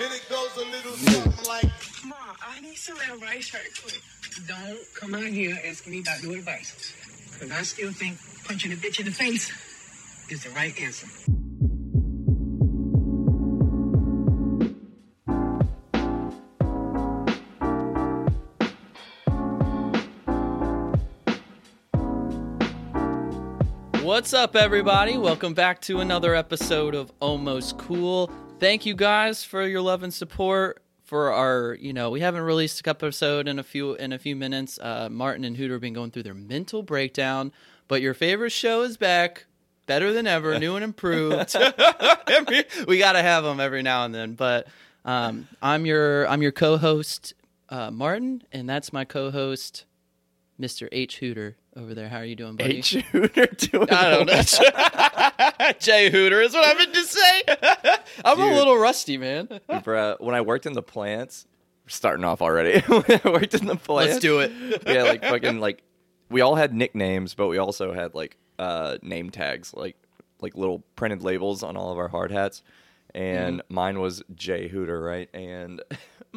And it goes a little something like. Mom, I need some advice right quick. Don't come out here asking me about no advice. Because I still think punching a bitch in the face is the right answer. What's up, everybody? Welcome back to another episode of Almost Cool. Thank you guys for your love and support for our. You know, we haven't released a episode in a few in a few minutes. Uh, Martin and Hooter have been going through their mental breakdown, but your favorite show is back, better than ever, new and improved. Every- we got to have them every now and then. But um, I'm your I'm your co-host uh, Martin, and that's my co-host Mr. H Hooter over there. How are you doing, buddy? H Hooter doing I don't know. Jay Hooter is what I meant to say. I'm a little rusty, man. Bruh, when I worked in the plants, starting off already. when I worked in the plants. Let's do it. yeah, like fucking like we all had nicknames, but we also had like uh name tags, like like little printed labels on all of our hard hats. And Mm-hmm. mine was Jay Hooter, right? And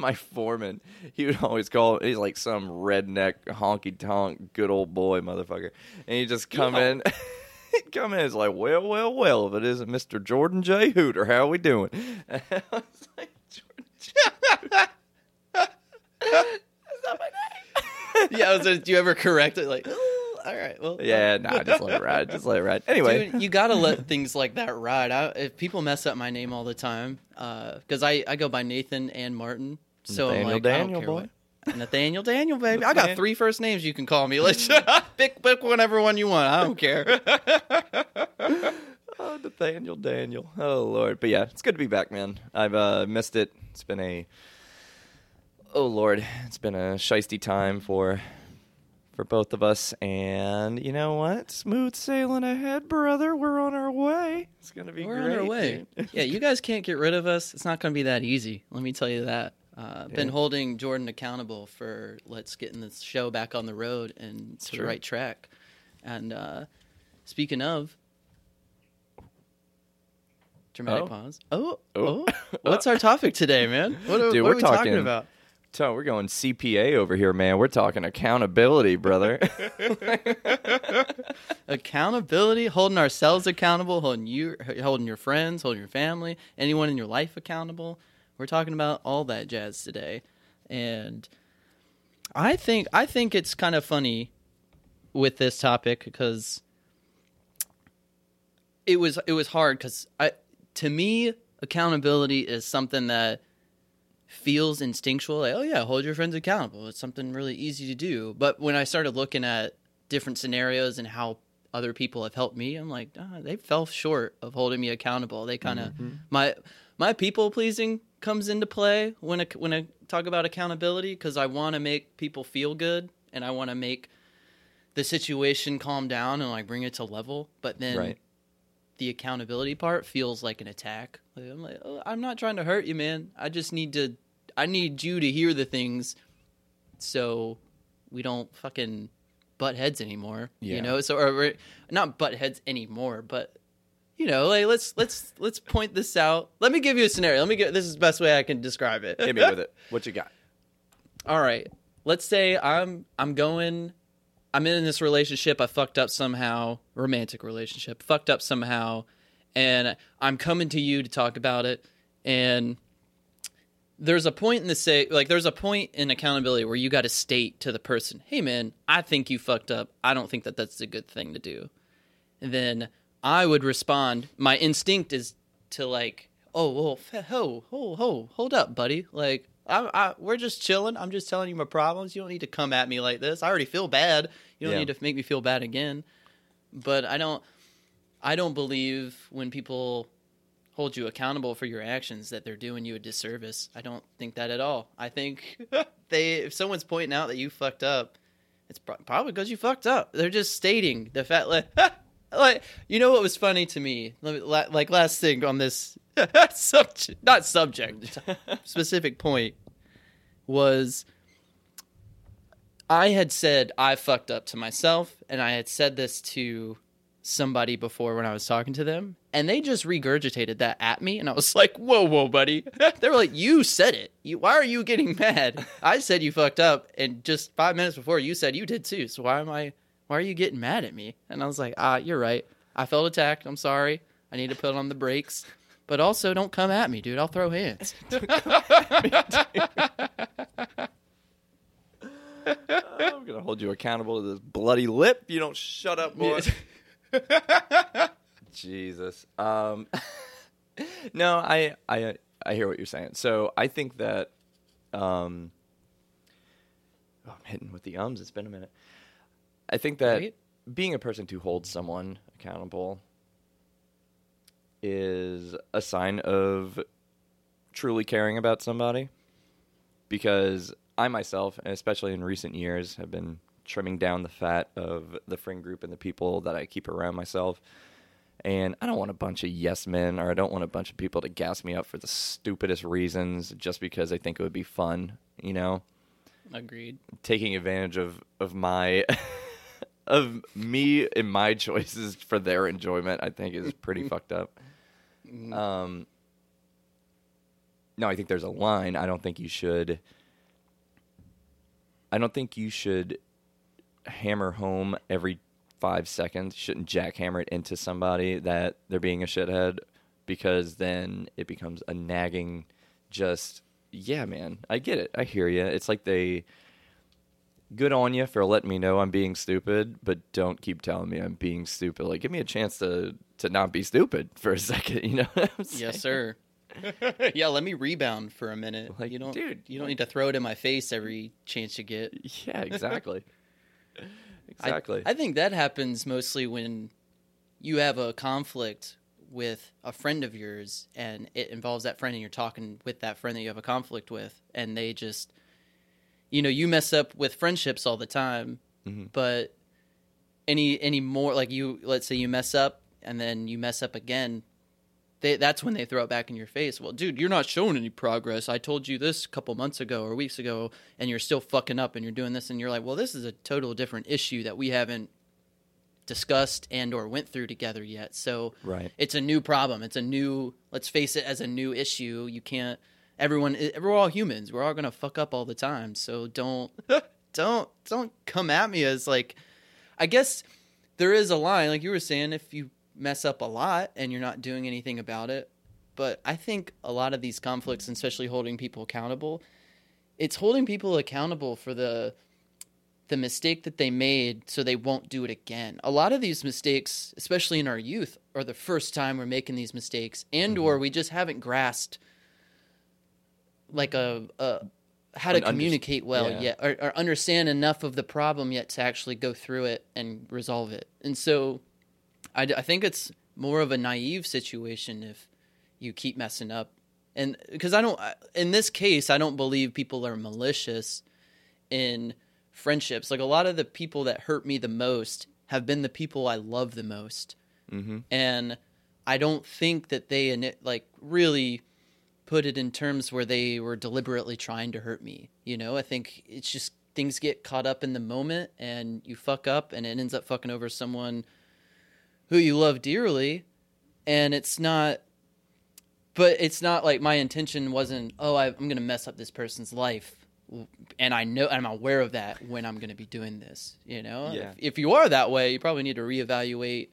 my foreman, he would always call he's like some redneck honky tonk good old boy motherfucker. And he just come Yeah. in he'd come in it's like, Well, well, well, if it isn't Mr. Jordan J. Hooter, how are we doing? And I was like, Jordan J. Is that my name? yeah, I was you ever correct it? Like, all right, well, Yeah, um, nah, just let it ride. Just let it ride. Anyway, Dude, you gotta let things like that ride. I, if people mess up my name all the time, uh, because I, I go by Nathan and Martin, so I'm Nathaniel like, I don't Daniel, boy. what- Nathaniel Daniel, baby. I got three first names you can call me. Let's pick pick whatever one you want. I don't care. oh, Nathaniel Daniel. Oh Lord, but yeah, it's good to be back, man. I've uh, missed it. It's been a oh Lord, it's been a shisty time for for both of us. And you know what? Smooth sailing ahead, brother. We're on our way. It's gonna be We're great. on our way. yeah, you guys can't get rid of us. It's not going to be that easy. Let me tell you that. Uh, Been holding Jordan accountable for let's getting this show back on the road and to the right track. And uh, speaking of, dramatic Oh. pause. Oh, Oh. oh, what's our topic today, man? What are, Dude, what we're are we talking, talking- about? So we're going CPA over here, man. We're talking accountability, brother. Accountability, holding ourselves accountable, holding you, holding your friends, holding your family, anyone in your life accountable. We're talking about all that jazz today, and I think I think it's kind of funny with this topic because it was it was hard because I to me accountability is something that feels instinctual like oh yeah hold your friends accountable. It's something really easy to do. But when i started looking at different scenarios and how other people have helped me i'm like ah, they fell short of holding me accountable. They kind of my my people pleasing comes into play when I, when I talk about accountability because i want to make people feel good and i want to make the situation calm down and like bring it to level but then right. the accountability part feels like an attack. Like, I'm like, oh, I'm not trying to hurt you, man. I just need to, I need you to hear the things, so we don't fucking butt heads anymore. Yeah. You know, so or, or not butt heads anymore, but you know, like let's let's let's point this out. Let me give you a scenario. Let me get this is the best way I can describe it. Hit me with it. What you got? All right. Let's say I'm I'm going I'm in this relationship, I fucked up somehow, romantic relationship, fucked up somehow, and I'm coming to you to talk about it and there's a point in the say like there's a point in accountability where you got to state to the person, "Hey man, I think you fucked up. I don't think that that's a good thing to do." And then I would respond, my instinct is to like, "Oh, oh well, f- ho, ho, ho, hold up, buddy. Like I, I, we're just chilling. I'm just telling you my problems. You don't need to come at me like this. I already feel bad. You don't Yeah. need to make me feel bad again." But I don't I don't believe when people hold you accountable for your actions that they're doing you a disservice. I don't think that at all. I think they if someone's pointing out that you fucked up, it's probably because you fucked up. They're just stating the fact like like you know what was funny to me? Let me- la- Like last thing on this subject, not subject, specific point was I had said I fucked up to myself, and I had said this to somebody before when I was talking to them, and they just regurgitated that at me, and I was like, "Whoa, whoa, buddy!" they were like, "You said it. You, why are you getting mad? I said you fucked up, and just five minutes before you said you did too. So why am I? Why are you getting mad at me?" And I was like, "Ah, you're right. I felt attacked. I'm sorry. I need to put on the brakes." But also, don't come at me, dude. I'll throw hands. I'm gonna hold you accountable to this bloody lip. You don't shut up, boy. Jesus. Um, no, I, I, I hear what you're saying. So I think that, um, oh, I'm hitting with the ums. It's been a minute. I think that Right. being a person to hold someone accountable is a sign of truly caring about somebody because I myself, and especially in recent years, have been trimming down the fat of the friend group and the people that I keep around myself. And I don't want a bunch of yes men, or I don't want a bunch of people to gas me up for the stupidest reasons just because I think it would be fun, you know? Agreed. Taking advantage of, of my. of me and my choices for their enjoyment, I think is pretty fucked up. Um, no, I think there's a line. I don't think you should. I don't think you should hammer home every five seconds. You shouldn't jackhammer it into somebody that they're being a shithead because then it becomes a nagging, just, yeah, man, I get it. I hear you. It's like they. Good on you for letting me know I'm being stupid, but don't keep telling me I'm being stupid. Like, give me a chance to to not be stupid for a second. You know? Yes, sir. yeah, let me rebound for a minute. Like, you don't, dude, You don't need to throw it in my face every chance you get. Yeah, exactly. I- exactly. I, think that happens mostly when you have a conflict with a friend of yours, and it involves that friend, and you're talking with that friend that you have a conflict with, and they just, you know, you mess up with friendships all the time, Mhm. but any any more like you, let's say you mess up, and then you mess up again. They, that's when they throw it back in your face. Well, dude, you're not showing any progress. I told you this a couple months ago or weeks ago, and you're still fucking up, and you're doing this, and you're like, well, this is a total different issue that we haven't discussed and or went through together yet. So Right. it's a new problem. It's a new. Let's face it, as a new issue, you can't. Everyone, we're all humans. We're all gonna fuck up all the time. So don't, don't, don't come at me as like. I guess there is a line, like you were saying, if you mess up a lot and you're not doing anything about it. But I think a lot of these conflicts, and especially holding people accountable, it's holding people accountable for the the mistake that they made so they won't do it again. A lot of these mistakes, especially in our youth, are the first time we're making these mistakes and or mm-hmm. we just haven't grasped like a, a how to An communicate well yeah. yet or, or understand enough of the problem yet to actually go through it and resolve it. And so I think it's more of a naive situation if you keep messing up. And because I don't, in this case, I don't believe people are malicious in friendships. Like a lot of the people that hurt me the most have been the people I love the most. mm-hmm. And I don't think that they like really put it in terms where they were deliberately trying to hurt me. You know, I think it's just things get caught up in the moment and you fuck up and it ends up fucking over someone who you love dearly and it's not but it's not like my intention wasn't oh I, i'm going to mess up this person's life and i know i'm aware of that when i'm going to be doing this you know Yeah. if, if you are that way you probably need to reevaluate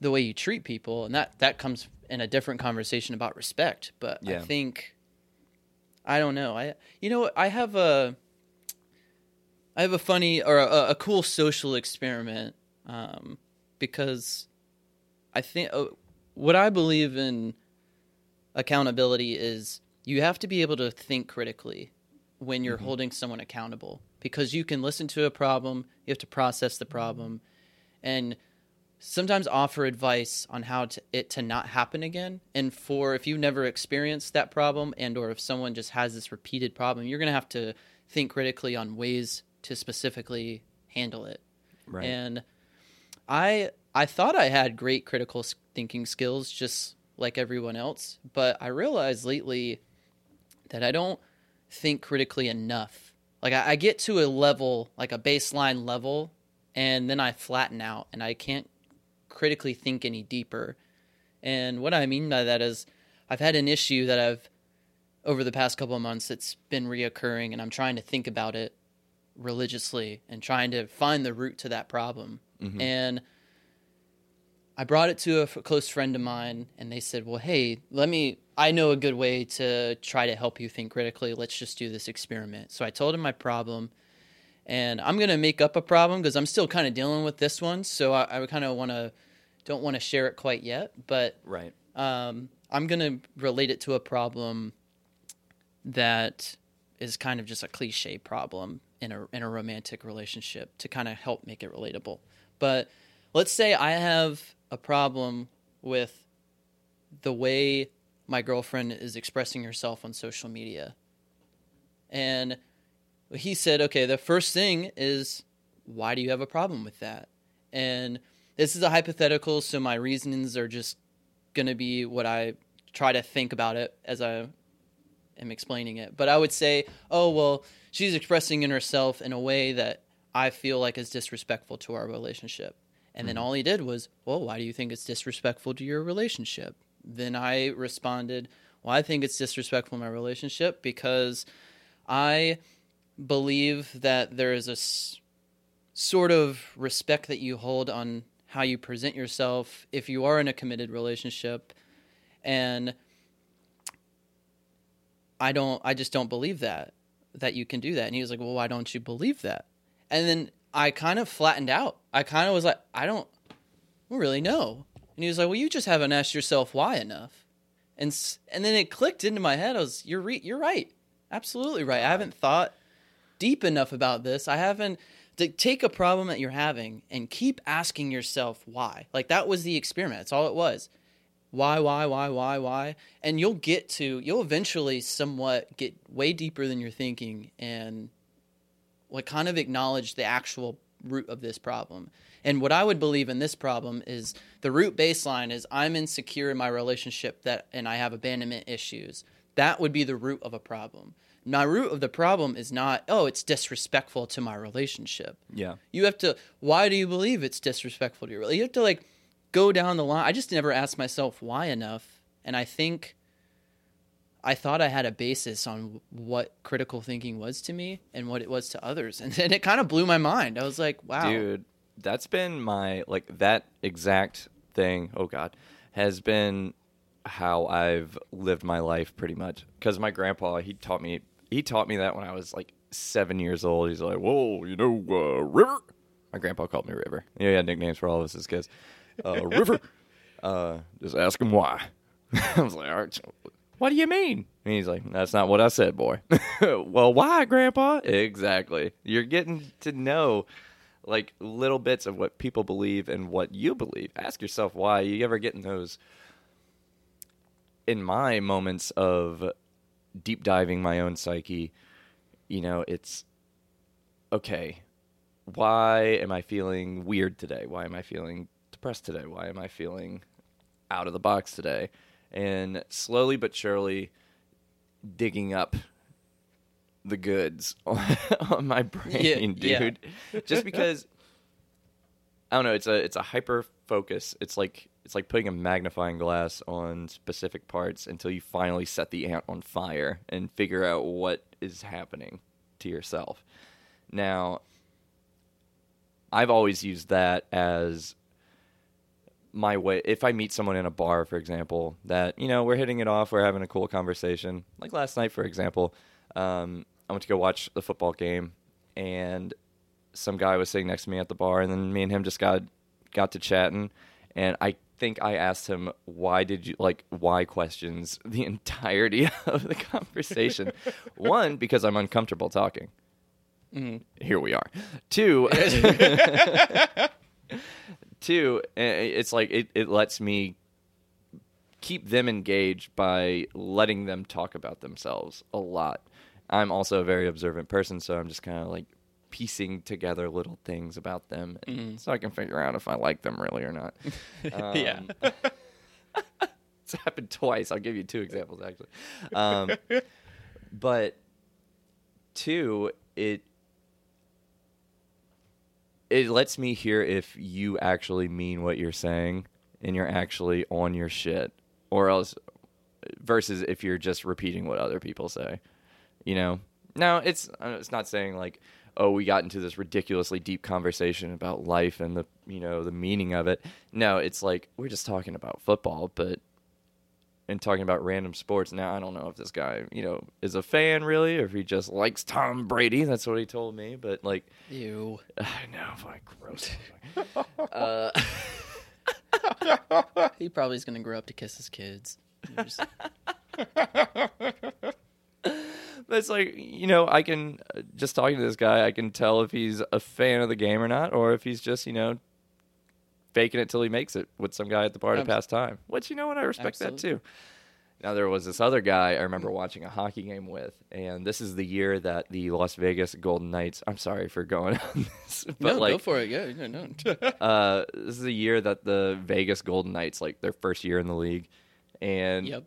the way you treat people and that that comes in a different conversation about respect but i think i don't know. I you know i have a i have a funny or a, a cool social experiment um because i think uh, what i believe in accountability is you have to be able to think critically when you're holding someone accountable because you can listen to a problem, you have to process the problem, and sometimes offer advice on how to, it to not happen again. And for if you've never experienced that problem, and or if someone just has this repeated problem, you're going to have to think critically on ways to specifically handle it. Right. And I I thought I had great critical thinking skills just like everyone else, but I realized lately that I don't think critically enough. Like I, I get to a level, like a baseline level, and then I flatten out and I can't critically think any deeper. And what I mean by that is I've had an issue that I've over the past couple of months it's been reoccurring and I'm trying to think about it religiously and trying to find the root to that problem. Mm-hmm. And I brought it to a close friend of mine, and they said, "Well, hey, let me. I know a good way to try to help you think critically. Let's just do this experiment." So I told him my problem, and I'm gonna make up a problem because I'm still kind of dealing with this one. So I, I kind of want to, don't want to share it quite yet, but Right. um, I'm gonna relate it to a problem that is kind of just a cliche problem in a in a romantic relationship to kind of help make it relatable. But let's say I have a problem with the way my girlfriend is expressing herself on social media. And he said, okay, the first thing is why do you have a problem with that? And this is a hypothetical, so my reasonings are just going to be what I try to think about it as I am explaining it. But I would say, oh, well, she's expressing in herself in a way that I feel like is disrespectful to our relationship. And then hmm. all he did was, well, why do you think it's disrespectful to your relationship? Then I responded, well, I think it's disrespectful in my relationship because I believe that there is a s- sort of respect that you hold on how you present yourself if you are in a committed relationship. And I don't I just don't believe that that you can do that. And he was like well why don't you believe that? And then I kind of flattened out. I kind of was like I don't really know. And he was like well you just haven't asked yourself why enough. And and then it clicked into my head. I was you're re- you're right. Absolutely right. I haven't thought deep enough about this. I haven't to take a problem that you're having and keep asking yourself why. Like that was the experiment. That's all it was. Why, why, why, why, why? And you'll get to you'll eventually somewhat get way deeper than you're thinking and like kind of acknowledge the actual root of this problem. And what I would believe in this problem is the root baseline is I'm insecure in my relationship that and I have abandonment issues. That would be the root of a problem. My root of the problem is not, oh, it's disrespectful to my relationship. Yeah. You have to why do you believe it's disrespectful to your relationship? You have to like go down the line. I just never asked myself why enough. And I think I thought I had a basis on what critical thinking was to me and what it was to others. And then it kind of blew my mind. I was like, wow. Dude, that's been my like that exact thing. Oh god, has been how I've lived my life pretty much. Because my grandpa, he taught me he taught me that when I was like seven years old. He's like, "Whoa, you know, uh, River." My grandpa called me River. Yeah, he had nicknames for all of us as kids. Uh, River. Uh, just ask him why. I was like, all right, what do you mean? And he's like, that's not what I said, boy. well, why, Grandpa? Exactly. You're getting to know like little bits of what people believe and what you believe. Ask yourself why. You ever get in those in my moments of deep diving my own psyche, you know, it's okay, why am I feeling weird today? Why am I feeling depressed today? Why am I feeling out of the box today? And slowly but surely digging up the goods on my brain, Yeah, yeah. dude. Just because I don't know, it's a it's a hyper focus. It's like it's like putting a magnifying glass on specific parts until you finally set the ant on fire and figure out what is happening to yourself. Now, I've always used that as my way if I meet someone in a bar, for example, that, you know, we're hitting it off, we're having a cool conversation. Like last night, for example, um, I went to go watch the football game and some guy was sitting next to me at the bar and then me and him just got got to chatting and I think I asked him why did you like why questions the entirety of the conversation. One, because I'm uncomfortable talking. Here we are. Two, two, eh, it's like it, it lets me keep them engaged by letting them talk about themselves a lot. I'm also a very observant person, so I'm just kind of like piecing together little things about them so I can figure out if I like them really or not. yeah. Um, it's happened twice. I'll give you two examples actually. Um, but two, it it lets me hear if you actually mean what you're saying and you're actually on your shit, or else versus if you're just repeating what other people say. You know. Now it's uh, it's not saying like oh we got into this ridiculously deep conversation about life and the you know the meaning of it. No, it's like we're just talking about football, but and talking about random sports. Now I don't know if this guy, you know, is a fan really, or if he just likes Tom Brady. That's what he told me. But like, you, I know, like gross. uh, He probably is gonna grow up to kiss his kids. Just- but it's like you know, I can uh, just talking to this guy, I can tell if he's a fan of the game or not, or if he's just you know faking it till he makes it with some guy at the bar to pass time. Which you know what, I respect that too. Now there was this other guy I remember watching a hockey game with, and this is the year that the Las Vegas Golden Knights. I'm sorry for going on this, but no, like go for it. Yeah, no, no. uh, this is the year that the Vegas Golden Knights, like their first year in the league, and yep.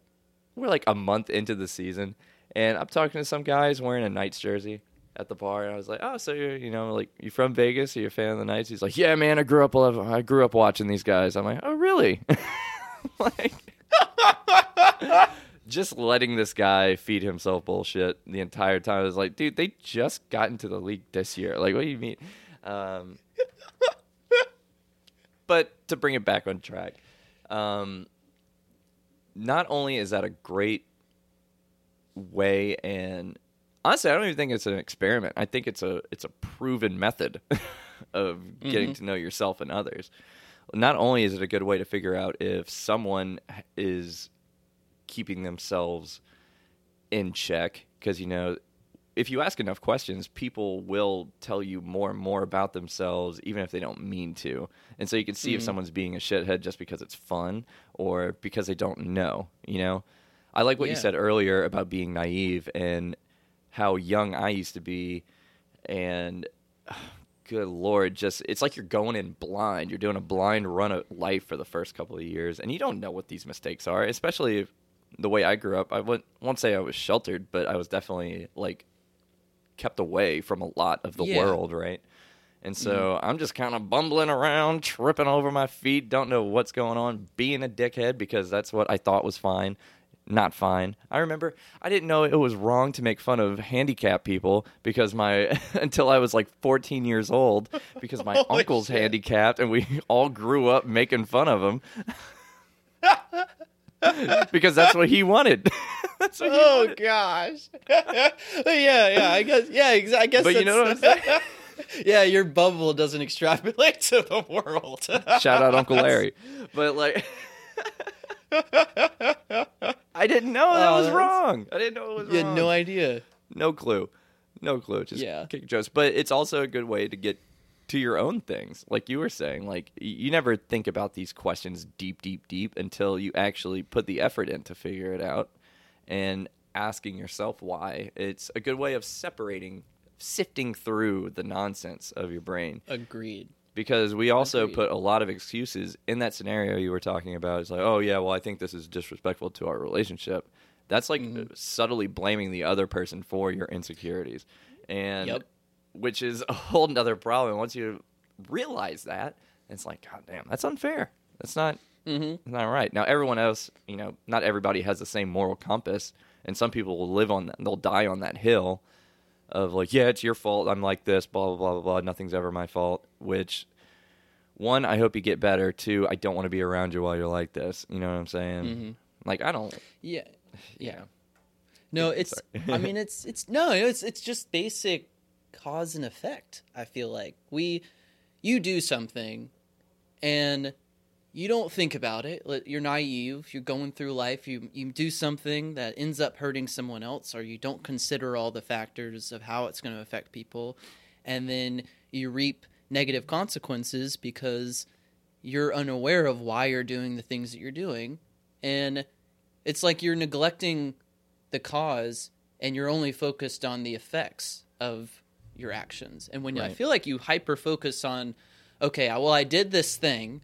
we're like a month into the season, and I'm talking to some guys wearing a Knights jersey at the bar, and I was like, "Oh, so you're you know like you from Vegas? Are you a fan of the Knights?" He's like, "Yeah, man, I grew up I grew up watching these guys." I'm like, "Oh, really?" like. Just letting this guy feed himself bullshit the entire time. I was like, dude, they just got into the league this year. Like, what do you mean? Um, but to bring it back on track, um, not only is that a great way, and honestly, I don't even think it's an experiment. I think it's a it's a proven method of getting mm-hmm. to know yourself and others. Not only is it a good way to figure out if someone is keeping themselves in check, because you know if you ask enough questions, people will tell you more and more about themselves, even if they don't mean to. And so you can see if mm-hmm. someone's being a shithead just because it's fun or because they don't know. You know, I like what you said earlier about being naive and how young I used to be, and good lord, just it's like you're going in blind. You're doing a blind run of life for the first couple of years, and you don't know what these mistakes are, especially if the way I grew up. I wouldn't, won't say I was sheltered, but I was definitely like kept away from a lot of the Yeah. world, right? And so mm-hmm. I'm just kind of bumbling around, tripping over my feet, don't know what's going on, being a dickhead because that's what I thought was fine. Not fine. I remember I didn't know it was wrong to make fun of handicapped people because my until I was like 14 years old because my uncle's shit. handicapped and we all grew up making fun of him because that's what he wanted. what he Oh wanted. gosh. yeah, yeah. I guess. Yeah, exa- I guess. But you know what I'm saying? yeah, your bubble doesn't extrapolate to the world. Shout out Uncle Larry. But like I didn't know that Oh, was that's- wrong. I didn't know it was You had no idea. No clue. No clue. Just Yeah. kick jokes. But it's also a good way to get to your own things. Like you were saying, like y- you never think about these questions deep, deep, deep until you actually put the effort in to figure it out and asking yourself why. It's a good way of separating, sifting through the nonsense of your brain Agreed. Because we also Agreed. put a lot of excuses in that scenario you were talking about. It's like, oh yeah, well I think this is disrespectful to our relationship. That's like Mm-hmm. subtly blaming the other person for your insecurities, and Yep. which is a whole nother problem. Once you realize that, it's like, god damn, that's unfair. That's not Mm-hmm. not right. Now everyone else, you know, not everybody has the same moral compass, and some people will live on that. They'll die on that hill of like, yeah, it's your fault. I'm like this. Blah blah blah blah blah. Nothing's ever my fault. Which one, I hope you get better. Two, I don't want to be around you while you're like this. You know what I'm saying? Mm-hmm. Like I don't. Yeah. Yeah. Yeah. No, it's. I mean, it's it's no, it's it's just basic cause and effect. I feel like we, you do something, and you don't think about it. You're naive. You're going through life. You you do something that ends up hurting someone else, or you don't consider all the factors of how it's going to affect people, and then you reap negative consequences because you're unaware of why you're doing the things that you're doing, and it's like you're neglecting the cause and you're only focused on the effects of your actions. And when I feel like you hyper focus on, okay, well, I did this thing,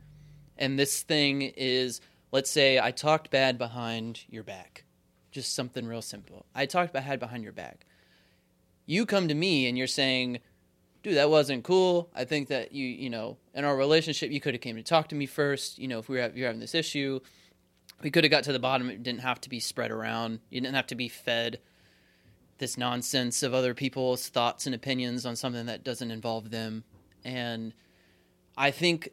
and this thing is, let's say I talked bad behind your back. Just something real simple. I talked bad behind your back. You come to me and you're saying, dude, that wasn't cool. I think that you, you know, in our relationship, you could have came to talk to me first. You know, if we were you're having this issue, we could have got to the bottom. It didn't have to be spread around. You didn't have to be fed this nonsense of other people's thoughts and opinions on something that doesn't involve them. And I think,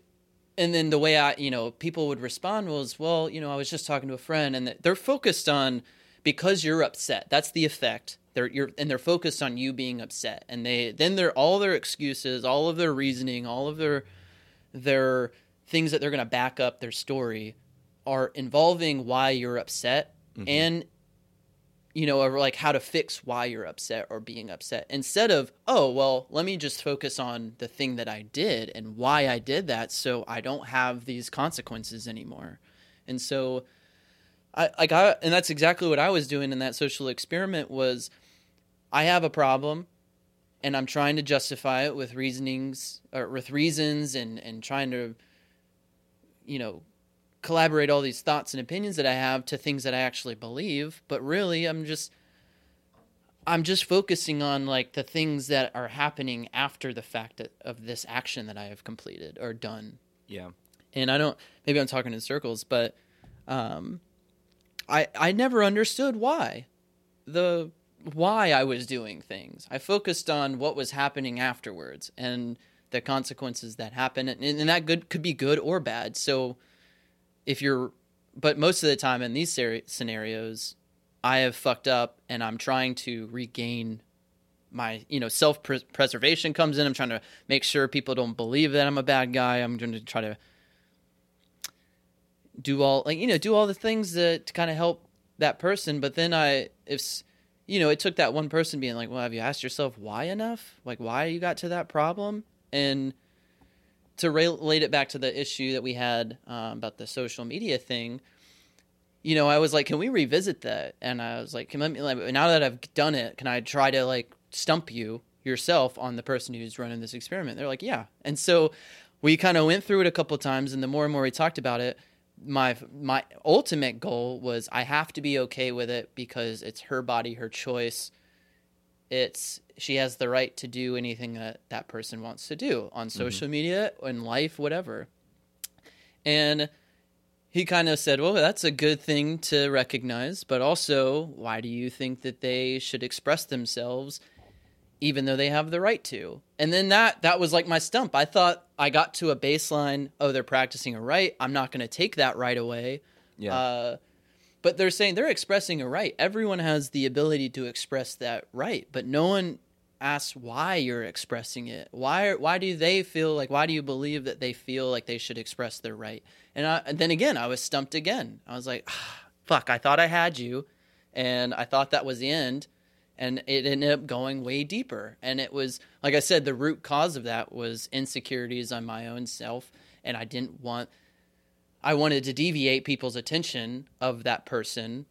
and then the way I, you know, people would respond was, well, you know, I was just talking to a friend, and they're focused on because you're upset. That's the effect. They're you're and they're focused on you being upset, and they then they're all their excuses, all of their reasoning, all of their their things that they're going to back up their story are involving why you're upset mm-hmm. and you know, or like how to fix why you're upset or being upset instead of, oh, well, let me just focus on the thing that I did and why I did that so I don't have these consequences anymore. And so I like I and that's exactly what I was doing in that social experiment was I have a problem and I'm trying to justify it with reasonings or with reasons and and trying to you know collaborate all these thoughts and opinions that I have to things that I actually believe, but really I'm just I'm just focusing on like the things that are happening after the fact of this action that I have completed or done. Yeah. And I don't maybe I'm talking in circles, but um I I never understood why the why I was doing things. I focused on what was happening afterwards and the consequences that happen and, and that good could be good or bad. So if you're but most of the time in these seri- scenarios i have fucked up and i'm trying to regain my you know self preservation comes in. I'm trying to make sure people don't believe that i'm a bad guy. I'm going to try to do all like you know do all the things that to kind of help that person. But then i if you know it took that one person being like well have you asked yourself why enough? Like why you got to that problem? And to relate it back to the issue that we had um, about the social media thing, you know, I was like, can we revisit that? And I was like, can let me, like, now that I've done it, can I try to like stump you yourself on the person who's running this experiment? They're like, yeah. And so we kind of went through it a couple times, and the more and more we talked about it, my my ultimate goal was I have to be okay with it because it's her body, her choice. It's she has the right to do anything that that person wants to do on social media, in life, whatever. And he kind of said, "Well, that's a good thing to recognize, but also, why do you think that they should express themselves even though they have the right to?" And then that that was like my stump. I thought I got to a baseline, oh, they're practicing a right. I'm not going to take that right away. Yeah. Uh, but they're saying they're expressing a right. Everyone has the ability to express that right, but no one asks why you're expressing it. Why why do they feel like why do you believe that they feel like they should express their right? And, I, and then again, I was stumped again. I was like, ah, fuck, I thought I had you and I thought that was the end and it ended up going way deeper. And it was like I said the root cause of that was insecurities on my own self and I didn't want I wanted to deviate people's attention of that person,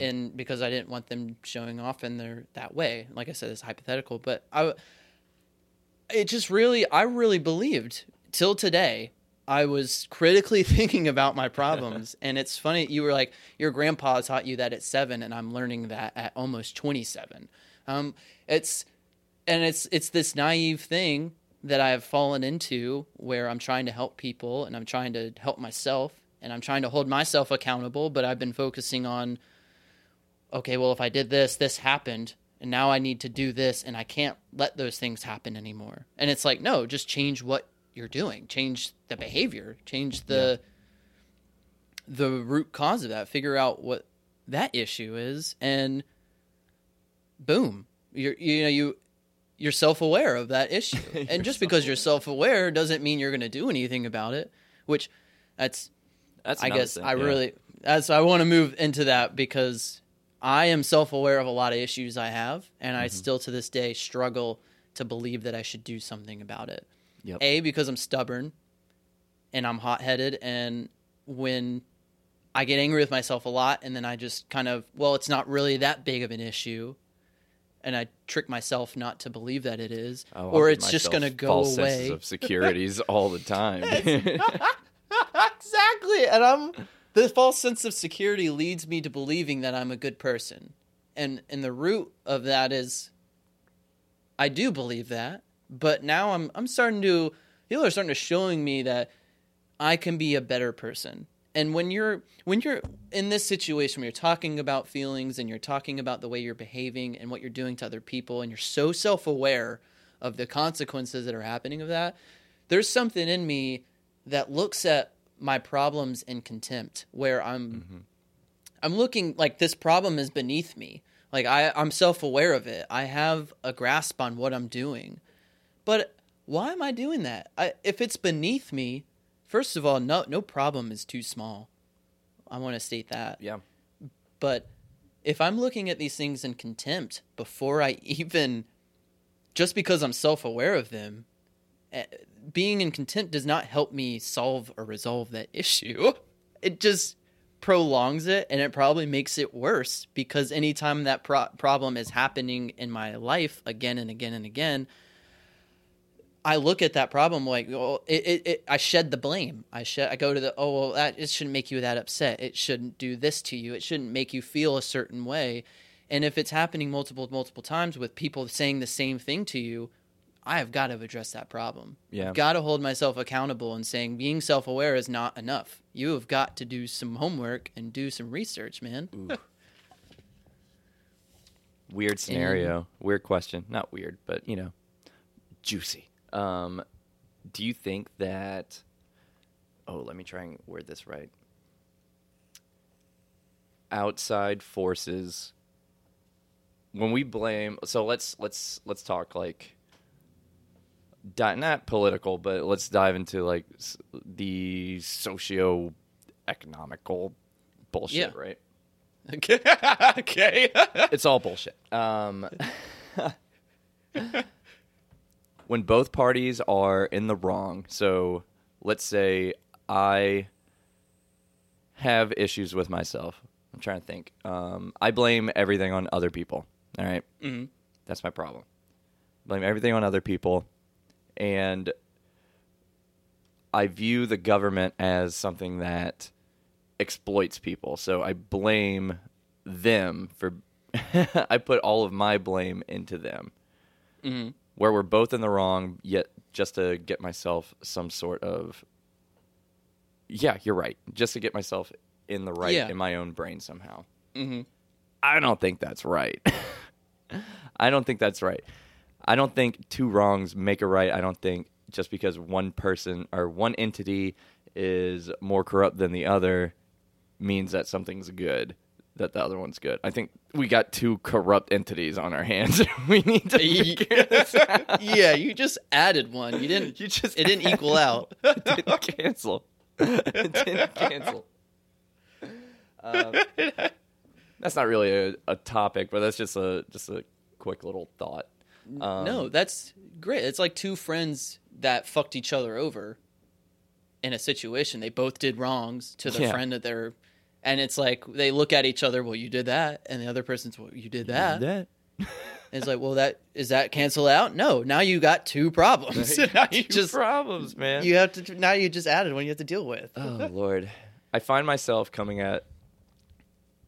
and because I didn't want them showing off in their that way. Like I said, it's hypothetical, but I, it just really, I really believed till today. I was critically thinking about my problems, and it's funny. You were like, your grandpa taught you that at seven, and I'm learning that at almost twenty-seven. Um, it's and it's it's this naive thing that I have fallen into where I'm trying to help people and I'm trying to help myself and I'm trying to hold myself accountable, but I've been focusing on okay, well if I did this, this happened, and now I need to do this and I can't let those things happen anymore. And it's like, no, just change what you're doing. Change the behavior, change the the root cause of that, figure out what that issue is and boom, you're you know you you're self-aware of that issue. and just because you're self-aware doesn't mean you're going to do anything about it, which that's That's I guess thing, I yeah. really as I want to move into that because I am self-aware of a lot of issues I have and Mm-hmm. I still to this day struggle to believe that I should do something about it. Yep. A because I'm stubborn and I'm hot-headed and when I get angry with myself a lot and then I just kind of well it's not really that big of an issue and I trick myself not to believe that it is Oh, or it's just going to go false away. senses of securities all the time. exactly. And I'm the false sense of security leads me to believing that I'm a good person. And and the root of that is I do believe that, but now I'm I'm starting to people are starting to showing me that I can be a better person. And when you're when you're in this situation where you're talking about feelings and you're talking about the way you're behaving and what you're doing to other people and you're so self-aware of the consequences that are happening of that, there's something in me that looks at my problems in contempt where I'm mm-hmm. I'm looking like this problem is beneath me. Like I, I'm self aware of it. I have a grasp on what I'm doing. But why am I doing that? I, if it's beneath me, first of all, no no problem is too small. I want to state that. Yeah. But if I'm looking at these things in contempt before I even, just because I'm self aware of them, eh, being in contempt does not help me solve or resolve that issue. It just prolongs it and it probably makes it worse because anytime that pro- problem is happening in my life again and again and again, I look at that problem like, well, it, it, it, I shed the blame. I shed, I go to the, oh, well, that it shouldn't make you that upset. It shouldn't do this to you. It shouldn't make you feel a certain way. And if it's happening multiple, multiple times with people saying the same thing to you, I have got to address that problem. Yeah. Got to hold myself accountable and saying being self aware is not enough. You have got to do some homework and do some research, man. Weird scenario. Weird question. Not weird, but you know, juicy. Um, do you think that? Oh, let me try and word this right. Outside forces. When we blame, so let's let's let's talk like. Di- not political, but let's dive into like s- the socio-economical bullshit, Yeah. right? Okay. okay. it's all bullshit. Um, when both parties are in the wrong, so let's say I have issues with myself. I'm trying to think. Um, I blame everything on other people. All right? Mhm. that's my problem. Blame everything on other people, and I view the government as something that exploits people. So I blame them for. I put all of my blame into them, hmm where we're both in the wrong, yet just to get myself some sort of. Yeah, you're right. Just to get myself in the right Yeah. in my own brain somehow. hmm I don't think that's right. I don't think that's right. I don't think two wrongs make a right. I don't think just because one person or one entity is more corrupt than the other means that something's good, that the other one's good. I think we got two corrupt entities on our hands. we need to figure this out. yeah, you just added one. You didn't. You just It didn't equal out. it didn't cancel. it didn't cancel. Um, that's not really a, a topic, but that's just a just a quick little thought. Um, no, that's great. It's like two friends that fucked each other over in a situation. They both did wrongs to the Yeah. friend that they're, and it's like they look at each other. Well, you did that, and the other person's, well, you did that. Did that. And it's like, well, that is that cancel out? No, now you got two problems. now you Two just problems, man. you have to now you just added one you have to deal with. oh Lord, I find myself coming at,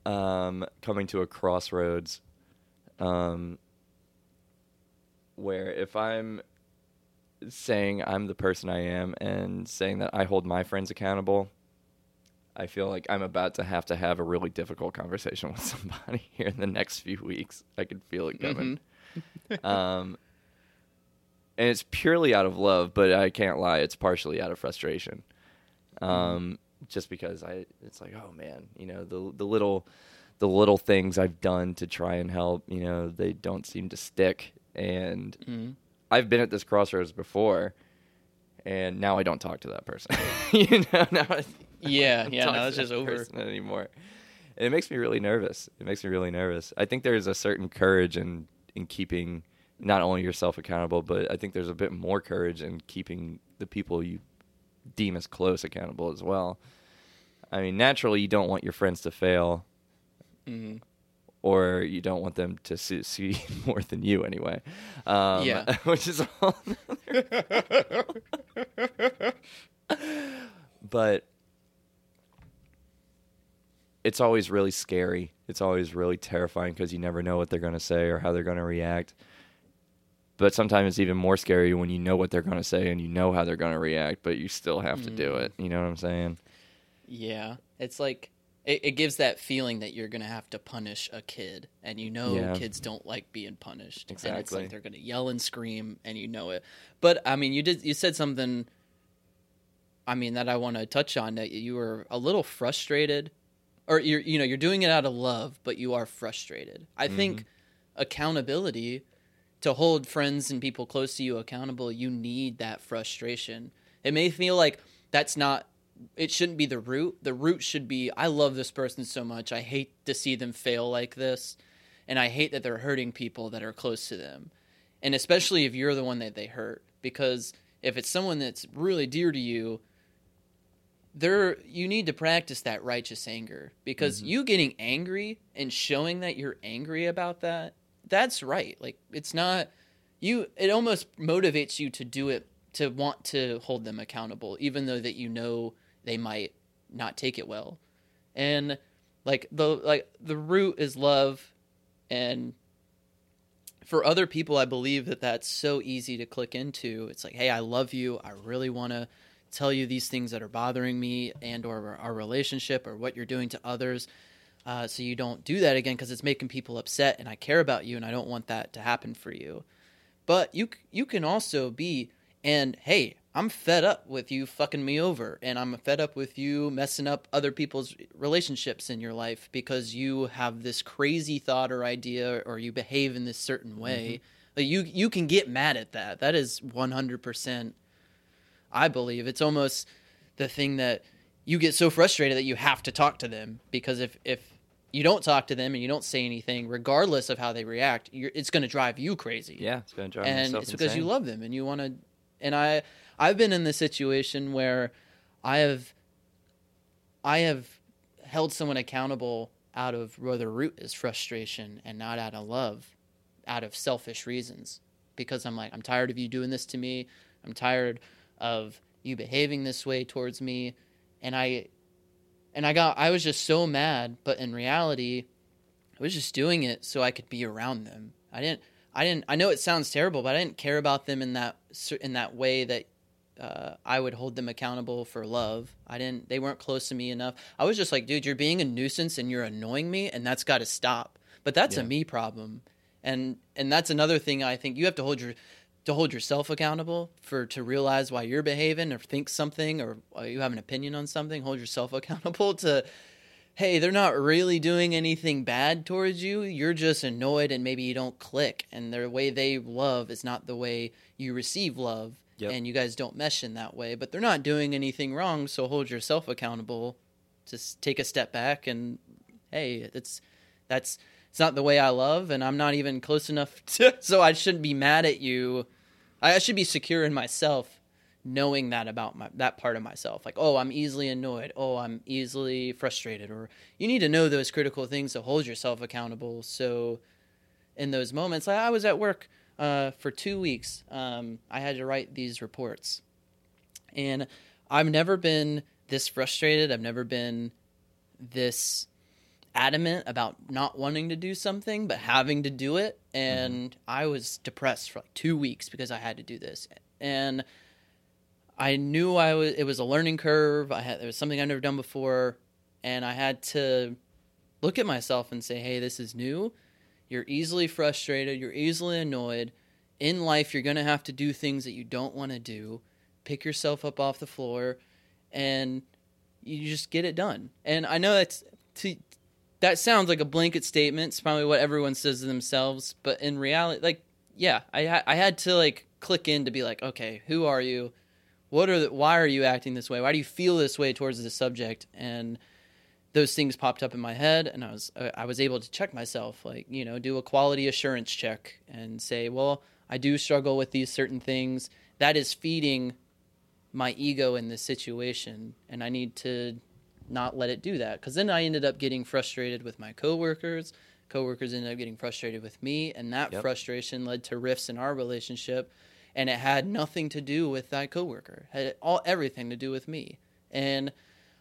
um, coming to a crossroads, um, where if I'm saying I'm the person I am and saying that I hold my friends accountable, I feel like I'm about to have to have a really difficult conversation with somebody here in the next few weeks. I can feel it coming. um, and it's purely out of love, but I can't lie, it's partially out of frustration. Um, just because I, it's like, oh man, you know, the the little, the little things I've done to try and help, you know, they don't seem to stick, and Mhm. I've been at this crossroads before, and now I don't talk to that person. you know, now I Yeah, yeah, talk no, it's just over. person anymore. And it makes me really nervous. It makes me really nervous. I think there's a certain courage in in keeping not only yourself accountable, but I think there's a bit more courage in keeping the people you deem as close accountable as well. I mean, naturally, you don't want your friends to fail, Mhm. or you don't want them to see, see more than you anyway. Um, Yeah. which is all. but it's always really scary. It's always really terrifying because you never know what they're going to say or how they're going to react. But sometimes it's even more scary when you know what they're going to say and you know how they're going to react, but you still have to do Mm. it. You know what I'm saying? Yeah, it's like it, it gives that feeling that you're gonna have to punish a kid, and you know Yeah. kids don't like being punished. and it's Exactly. like they're gonna yell and scream, and you know it. But I mean, you did you said something. I mean that I want to touch on that you were a little frustrated, or you're you know you're doing it out of love, but you are frustrated. I mm-hmm. think accountability to hold friends and people close to you accountable, you need that frustration. It may feel like that's not it shouldn't be the root. The root should be I love this person so much. I hate to see them fail like this. And I hate that they're hurting people that are close to them. And especially if you're the one that they hurt because if it's someone that's really dear to you, there you need to practice that righteous anger because mm-hmm. you getting angry and showing that you're angry about that that's right. Like it's not you it almost motivates you to do it to want to hold them accountable even though that you know they might not take it well. And like the like the root is love. And for other people i believe that that's so easy to click into. It's like hey i love you. I really want to tell you these things that are bothering me and or our relationship or what you're doing to others uh, so you don't do that again because it's making people upset and i care about you and i don't want that to happen for you. But you you can also be and hey i'm fed up with you fucking me over and i'm fed up with you messing up other people's relationships in your life because you have this crazy thought or idea or you behave in this certain way. Like you you can get mad at that. That is 100% I believe it's almost the thing that you get so frustrated that you have to talk to them because if if you don't talk to them and you don't say anything, regardless of how they react, you're, it's going to drive you crazy. Yeah, it's going to drive you crazy. and it's because you love them and you want to. And I I've been in the situation where I have I have held someone accountable out of where the root is frustration and not out of love, out of selfish reasons. Because I'm like, I'm tired of you doing this to me. I'm tired of you behaving this way towards me. And I and I got I was just so mad, but in reality, I was just doing it so I could be around them. I didn't I didn't I know it sounds terrible, but I didn't care about them in that in that way that uh, I would hold them accountable for love. I didn't. They weren't close to me enough. I was just like, dude, you're being a nuisance and you're annoying me, and that's got to stop. But that's a me problem, and and that's another thing I think you have to hold your to hold yourself accountable for to realize why you're behaving or think something or you have an opinion on something. Hold yourself accountable to hey, they're not really doing anything bad towards you. You're just annoyed and maybe you don't click. And the way they love is not the way you receive love. Yep. And you guys don't mesh in that way. But they're not doing anything wrong. So hold yourself accountable. Just take a step back and hey, it's that's it's not the way I love and I'm not even close enough to so I shouldn't be mad at you. I should be secure in myself knowing that about my that part of myself. Like oh i'm easily annoyed. Oh i'm easily frustrated. Or you need to know those critical things to hold yourself accountable. So in those moments i was at work uh, for two weeks. Um, i had to write these reports. And i've never been this frustrated. I've never been this adamant about not wanting to do something but having to do it and i was depressed for like two weeks because i had to do this and I knew I was it was a learning curve. I had it was something I'd never done before, and I had to look at myself and say, "Hey, this is new. You're easily frustrated. You're easily annoyed. In life, you're gonna have to do things that you don't want to do. Pick yourself up off the floor, and you just get it done." And I know that's to, that sounds like a blanket statement. It's probably what everyone says to themselves, but in reality, like, yeah, I I had to like click in to be like, okay, who are you? what are the, why are you acting this way why do you feel this way towards this subject and those things popped up in my head and i was i was able to check myself like you know do a quality assurance check and say well i do struggle with these certain things that is feeding my ego in this situation and i need to not let it do that because then i ended up getting frustrated with my coworkers coworkers ended up getting frustrated with me and that Yep. frustration led to rifts in our relationship and it had nothing to do with that coworker. It had all everything to do with me. And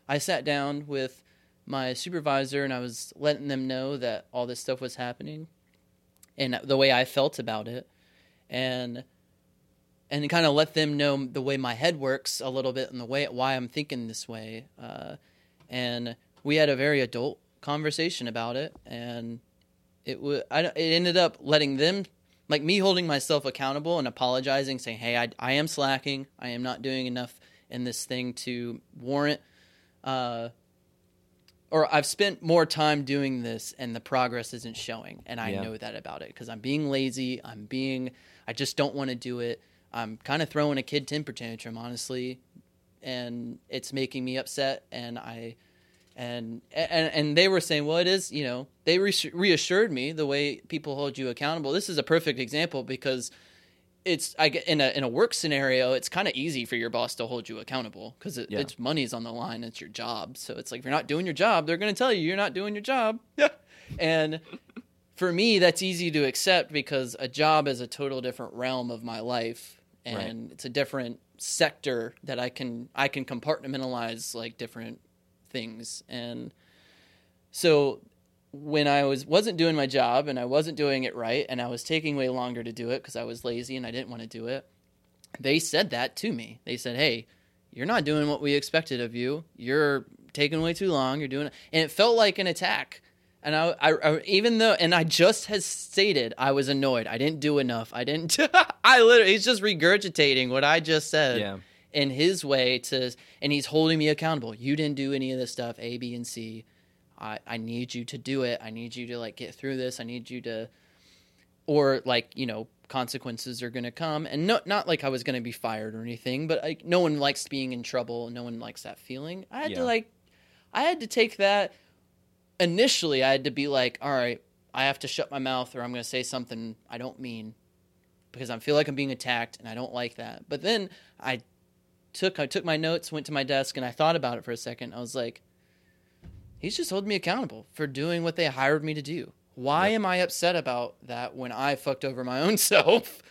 I sat down with my supervisor and I was letting them know that all this stuff was happening and the way I felt about it. and and kind of let them know the way my head works a little bit and the way why I'm thinking this way. Uh, and we had a very adult conversation about it, and it was I, it ended up letting them like me holding myself accountable and apologizing, saying, "Hey, I, I am slacking. I am not doing enough in this thing to warrant." Uh, or I've spent more time doing this and the progress isn't showing, and I Yeah. know that about it because I'm being lazy. I'm being, I just don't want to do it. I'm kind of throwing a kid temper tantrum, honestly, and it's making me upset. And I, and and and they were saying, well, it is, you know, they reassured me the way people hold you accountable. This is a perfect example because it's I in a in a work scenario, it's kind of easy for your boss to hold you accountable because it, Yeah. it's money's on the line. It's your job, so it's like if you're not doing your job, they're going to tell you you're not doing your job. Yeah, and for me, that's easy to accept because a job is a total different realm of my life, and it's a different sector that I can I can compartmentalize like different things and so when I was wasn't doing my job and I wasn't doing it right and I was taking way longer to do it because I was lazy and I didn't want to do it, they said that to me. They said, "Hey, you're not doing what we expected of you. You're taking way too long. You're doing," it. and it felt like an attack. And I, I, I, even though, and I just had stated I was annoyed. I didn't do enough. I didn't. I literally, he's just regurgitating what I just said Yeah. in his way to, and he's holding me accountable. You didn't do any of this stuff, A, B, and C. I, I need you to do it. I need you to like get through this. I need you to, or like you know, consequences are gonna come, and no, not like I was gonna be fired or anything, but like no one likes being in trouble. No one likes that feeling. I had Yeah. to like, I had to take that. Initially, I had to be like, all right, I have to shut my mouth, or I'm gonna say something I don't mean, because I feel like I'm being attacked, and I don't like that. But then I took I took my notes, went to my desk, and I thought about it for a second. I was like, he's just holding me accountable for doing what they hired me to do. Why am I upset about that when I fucked over my own self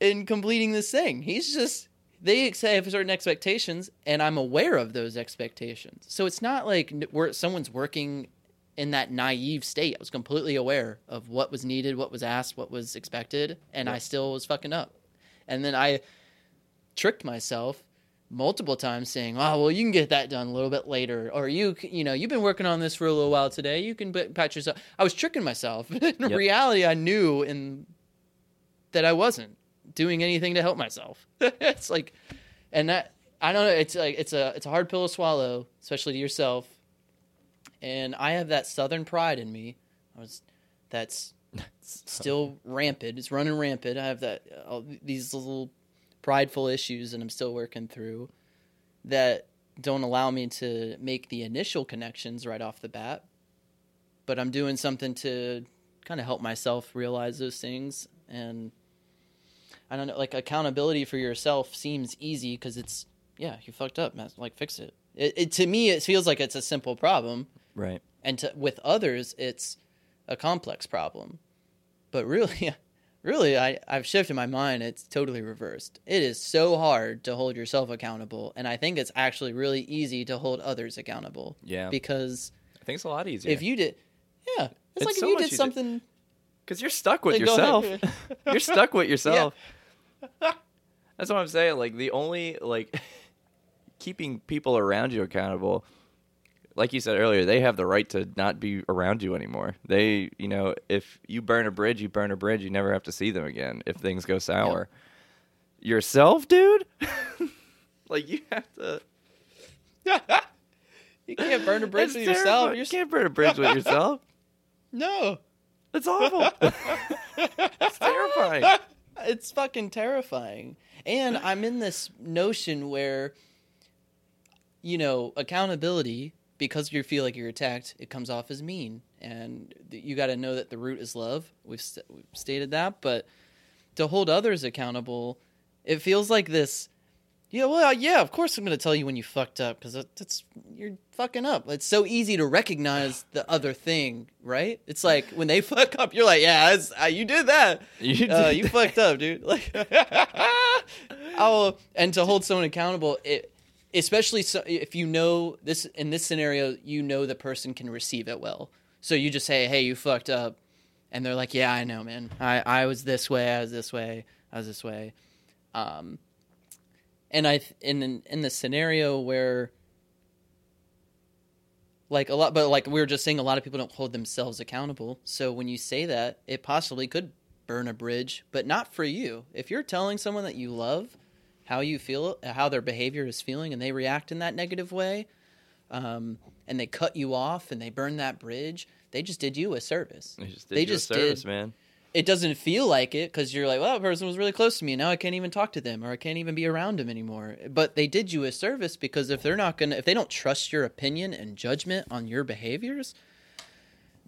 in completing this thing? He's just they have certain expectations, and I'm aware of those expectations. So it's not like where someone's working in that naive state. I was completely aware of what was needed, what was asked, what was expected, and I still was fucking up. And then I tricked myself multiple times saying, "Oh, well, you can get that done a little bit later," or you, you know, you've been working on this for a little while today. You can patch yourself. I was tricking myself. in Yep. reality, I knew in that I wasn't doing anything to help myself. it's like, and that I don't know. It's like it's a it's a hard pill to swallow, especially to yourself. And I have that southern pride in me. I was that's still rampant. It's running rampant. I have that all these little prideful issues that I'm still working through that don't allow me to make the initial connections right off the bat. But I'm doing something to kind of help myself realize those things and I don't know like accountability for yourself seems easy cuz it's yeah, you fucked up, man. Like fix it. It, it. To me it feels like it's a simple problem Right. and to, with others it's a complex problem but really really I, i've shifted my mind it's totally reversed it is so hard to hold yourself accountable and i think it's actually really easy to hold others accountable Yeah. because I think it's a lot easier. if you did yeah it's, It's like so if you did something Because you're stuck with Like, yourself. you're stuck with yourself. That's what I'm saying. Like the only like keeping people around you accountable. Like you said earlier, they have the right to not be around you anymore. They, you know, if you burn a bridge, you burn a bridge. You never have to see them again if things go sour. Yourself, dude. like you have to. you can't burn a bridge It's with yourself you're You can't burn a bridge with yourself. no It's awful. it's terrifying. It's fucking terrifying. And I'm in this notion where, you know, accountability, because you feel like you're attacked, it comes off as mean. And you got to know that the root is love. We've, st- we've stated that. But to hold others accountable, it feels like this. Yeah, well, yeah, of course I'm going to tell you when you fucked up because that's you're fucking up. It's so easy to recognize the other thing, right? It's like when they fuck up, you're like, yeah, uh, you did that. You Uh, did you fucked up, dude. Like, oh, and to hold someone accountable, it, especially so, if you know this in this scenario, you know the person can receive it well. So you just say, "Hey, you fucked up," and they're like, "Yeah, I know, man. I I was this way. I was this way. I was this way." Um, and I in in the scenario where like a lot but like we were just saying a lot of people don't hold themselves accountable so when you say that it possibly could burn a bridge but not for you if you're telling someone that you love how you feel how their behavior is feeling and they react in that negative way um, and they cut you off and they burn that bridge they just did you a service They just did They you a service, did. man. It doesn't feel like it because you're like, well, that person was really close to me. Now I can't even talk to them or I can't even be around them anymore. But they did you a service because if they're not gonna, if they don't trust your opinion and judgment on your behaviors,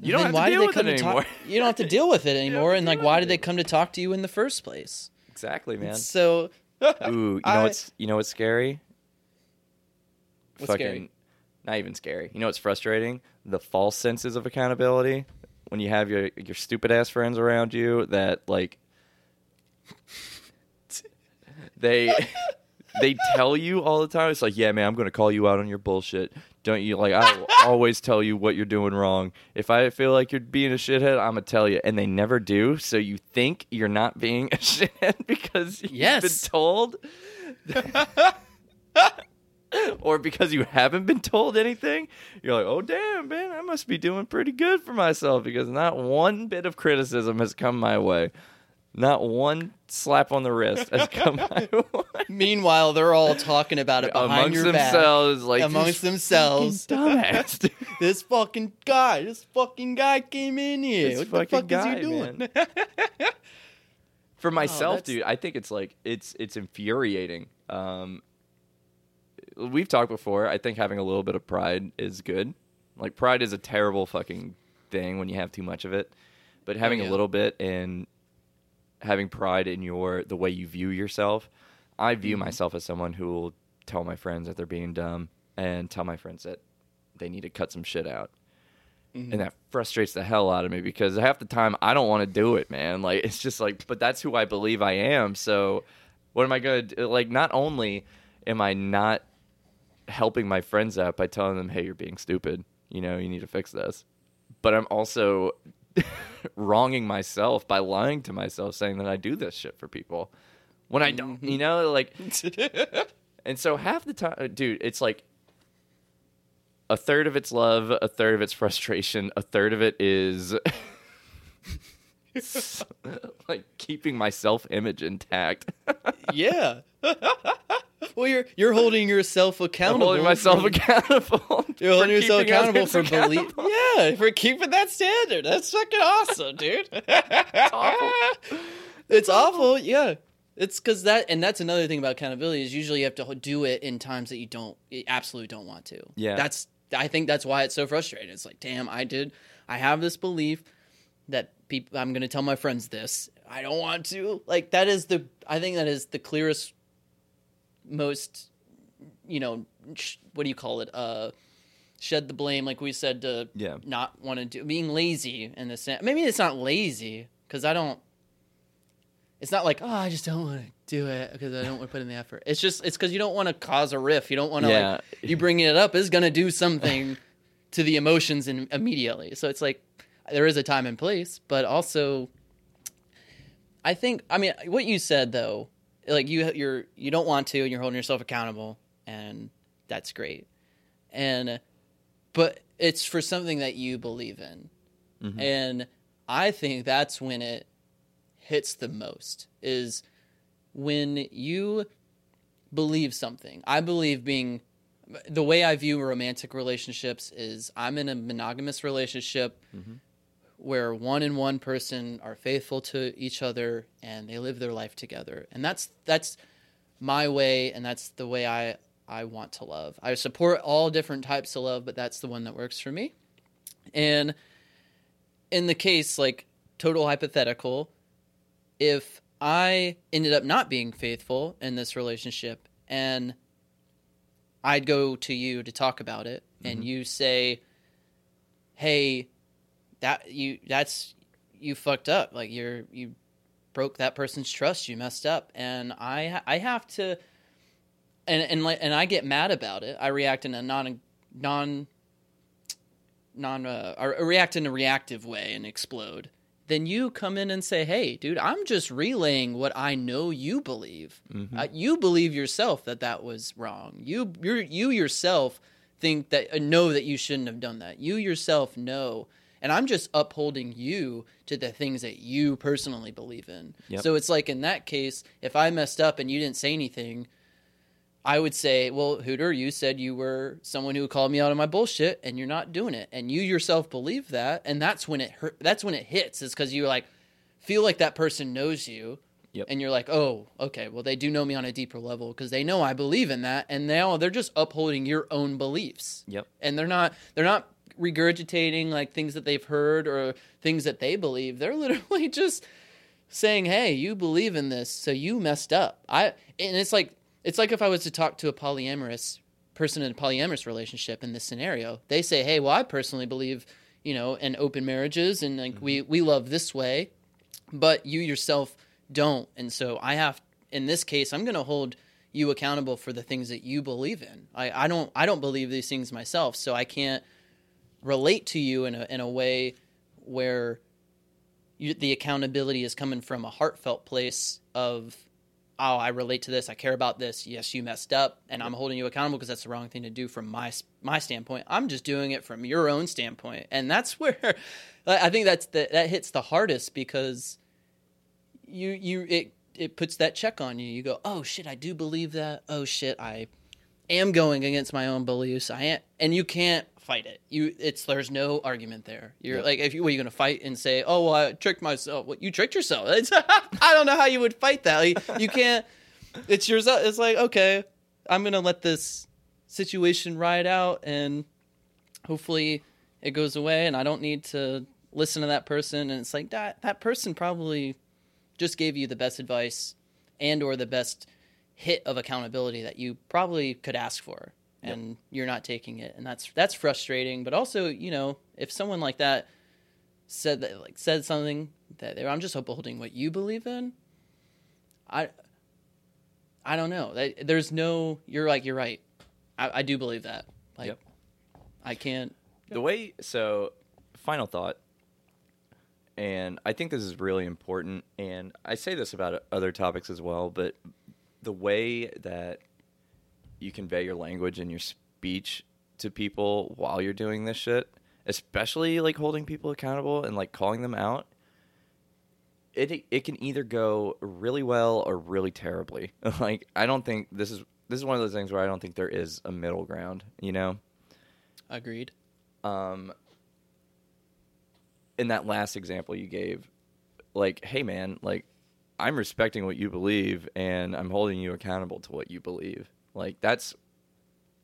You don't have why to deal with it anymore. talk? You don't have to deal with it anymore. and like, why did they come to talk to you in the first place? Exactly, man. So, Ooh, you I- know what's you know what's scary? What's scary? Not even scary. You know what's frustrating? The false senses of accountability when you have your your stupid ass friends around you that like they they tell you all the time. It's like, yeah, man, I'm gonna call you out on your bullshit. Don't you like? I will always tell you what you're doing wrong. If I feel like you're being a shithead, I'm gonna tell you, and they never do. So you think you're not being a shithead because you've Yes. been told, or because you haven't been told anything. You're like, oh damn, man, I must be doing pretty good for myself because not one bit of criticism has come my way. Not one slap on the wrist has come my way. meanwhile, they're all talking about it behind amongst your back. themselves, like Amongst themselves. fucking dumbass. dude. This fucking guy, this fucking guy came in here. This what the fuck guy, is he doing? For myself, that's- dude, I think it's like it's it's infuriating. Um, we've talked before. I think having a little bit of pride is good. Like pride is a terrible fucking thing when you have too much of it. But having yeah. a little bit and having pride in your the way you view yourself, I view mm-hmm. myself as someone who will tell my friends that they're being dumb and tell my friends that they need to cut some shit out. And mm-hmm. that frustrates the hell out of me because half the time I don't want to do it, man. Like it's just like, but that's who I believe I am. So what am I gonna do? Like? Not only am I not helping my friends out by telling them, "Hey, you're being stupid. You know, you need to fix this," but I'm also wronging myself by lying to myself, saying that I do this shit for people when I don't. You know, like and so half the time, dude, it's like a third of it's love, a third of it's frustration, a third of it is like keeping my self image intact. yeah. well, you're you're holding yourself I'm accountable. holding myself for- accountable. You're holding yourself accountable for belief. Yeah, for keeping that standard. That's fucking awesome, dude. awful. It's awful. Yeah. It's because that, and that's another thing about accountability is usually you have to do it in times that you don't, you absolutely don't want to. Yeah. That's, I think that's why it's so frustrating. It's like, damn, I did, I have this belief that people, I'm going to tell my friends this. I don't want to. Like, that is the, I think that is the clearest, most, you know, sh- what do you call it? Uh, shed the blame, like we said, to Yeah. not want to do, being lazy in the sense. Maybe it's not lazy because I don't, it's not like, oh, I just don't want to do it because I don't want to put in the effort. It's just, it's because you don't want to cause a riff. You don't want to, Yeah. like, you bringing it up is going to do something to the emotions in, immediately. So it's like, there is a time and place, but also, I think, I mean, what you said though, like you, you're, you don't want to, and you're holding yourself accountable, and that's great. And, but it's for something that you believe in. Mm-hmm. And I think that's when it hits the most is when you believe something. I believe being the way I view romantic relationships is I'm in a monogamous relationship where one and one person are faithful to each other and they live their life together. And that's that's my way and that's the way I I want to love. I support all different types of love, but that's the one that works for me. And in the case like total hypothetical, if I ended up not being faithful in this relationship and I'd go to you to talk about it and mm-hmm. you say, "Hey, that you that's you fucked up. Like you're you broke that person's trust. You messed up." And I I have to and and like and I get mad about it. I react in a non non non uh, I react in a reactive way and explode. then you come in and say, "Hey, dude, I'm just relaying what I know you believe. Uh, you believe yourself that that was wrong. You you you yourself think that uh, know that you shouldn't have done that. You yourself know." And I'm just upholding you to the things that you personally believe in. Yep. So it's like in that case, if I messed up and you didn't say anything, I would say, well, Hooter, you said you were someone who called me out on my bullshit, and you're not doing it, and you yourself believe that, and that's when it hurt. That's when it hits, is because you like feel like that person knows you, Yep. and you're like, oh, okay, well, they do know me on a deeper level because they know I believe in that, and now they're just upholding your own beliefs, Yep. and they're not they're not regurgitating like things that they've heard or things that they believe. They're literally just saying, "Hey, you believe in this, so you messed up." I and it's like it's like if I was to talk to a polyamorous person in a polyamorous relationship in this scenario. They say, "Hey, well, I personally believe, you know, in open marriages and like we mm-hmm. we love this way, but you yourself don't." And so I have in this case, I'm going to hold you accountable for the things that you believe in. I, I don't I don't believe these things myself, so I can't relate to you in a in a way where you, the accountability is coming from a heartfelt place of oh i relate to this. I care about this. Yes you messed up and i'm holding you accountable because that's the wrong thing to do from my my standpoint. I'm just doing it from your own standpoint. And that's where i think that's the that hits the hardest because you you it it puts that check on you. You go oh shit i do believe that. Oh shit i am going against my own beliefs. I am and you can't fight it. You it's there's no argument there. You're Yep. like if you were you going to fight and say oh well i tricked myself. Well, you tricked yourself? I don't know how you would fight that. Like, you can't it's yours it's like okay i'm going to let this situation ride out and hopefully it goes away and i don't need to listen to that person. And it's like that that person probably just gave you the best advice and or the best hit of accountability that you probably could ask for and you're not taking it. And that's that's frustrating. But also you know if someone like that said that like said something that they- i'm just upholding what you believe in i i don't know. That- there's no you're like you're right. I, I do believe that. Like Yep. i can't. The way so final thought and I think this is really important and I say this about other topics as well, but the way that you convey your language and your speech to people while you're doing this shit, especially like holding people accountable and like calling them out, it it can either go really well or really terribly. like I don't think this is this is one of those things where I don't think there is a middle ground, you know? agreed um in that last example you gave like hey man like i'm respecting what you believe and i'm holding you accountable to what you believe like that's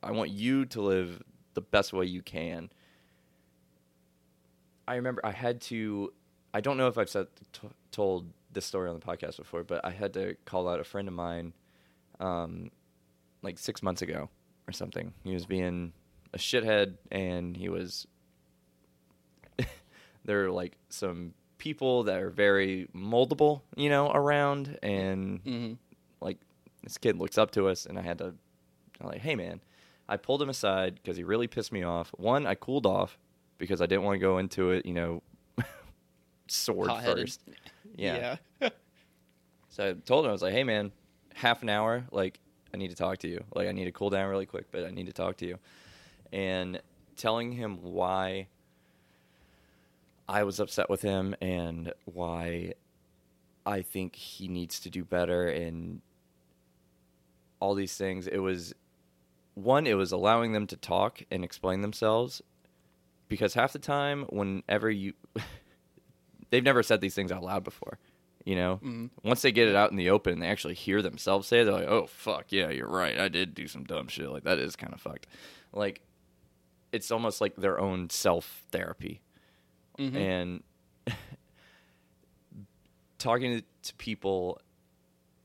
i want you to live the best way you can. I remember i had to i don't know if i've said t- told this story on the podcast before but i had to call out a friend of mine um like six months ago or something. He was being a shithead and he was there are like some people that are very moldable, you know, around and hmm like this kid looks up to us and I had to I'm like, "Hey man, I pulled him aside because he really pissed me off. One, I cooled off because I didn't want to go into it, you know, sword Hot-headed. first. Yeah. yeah. So I told him I was like, "Hey man, half an hour, like I need to talk to you. Like I need to cool down really quick, but I need to talk to you." And telling him why I was upset with him and why I think he needs to do better and all these things. It was one, it was allowing them to talk and explain themselves because half the time, whenever you, they've never said these things out loud before. You know, Mhm. once they get it out in the open and they actually hear themselves say it, they're like, "Oh fuck, yeah, you're right. I did do some dumb shit. Like that is kind of fucked." Like, it's almost like their own self therapy Mhm. and talking to people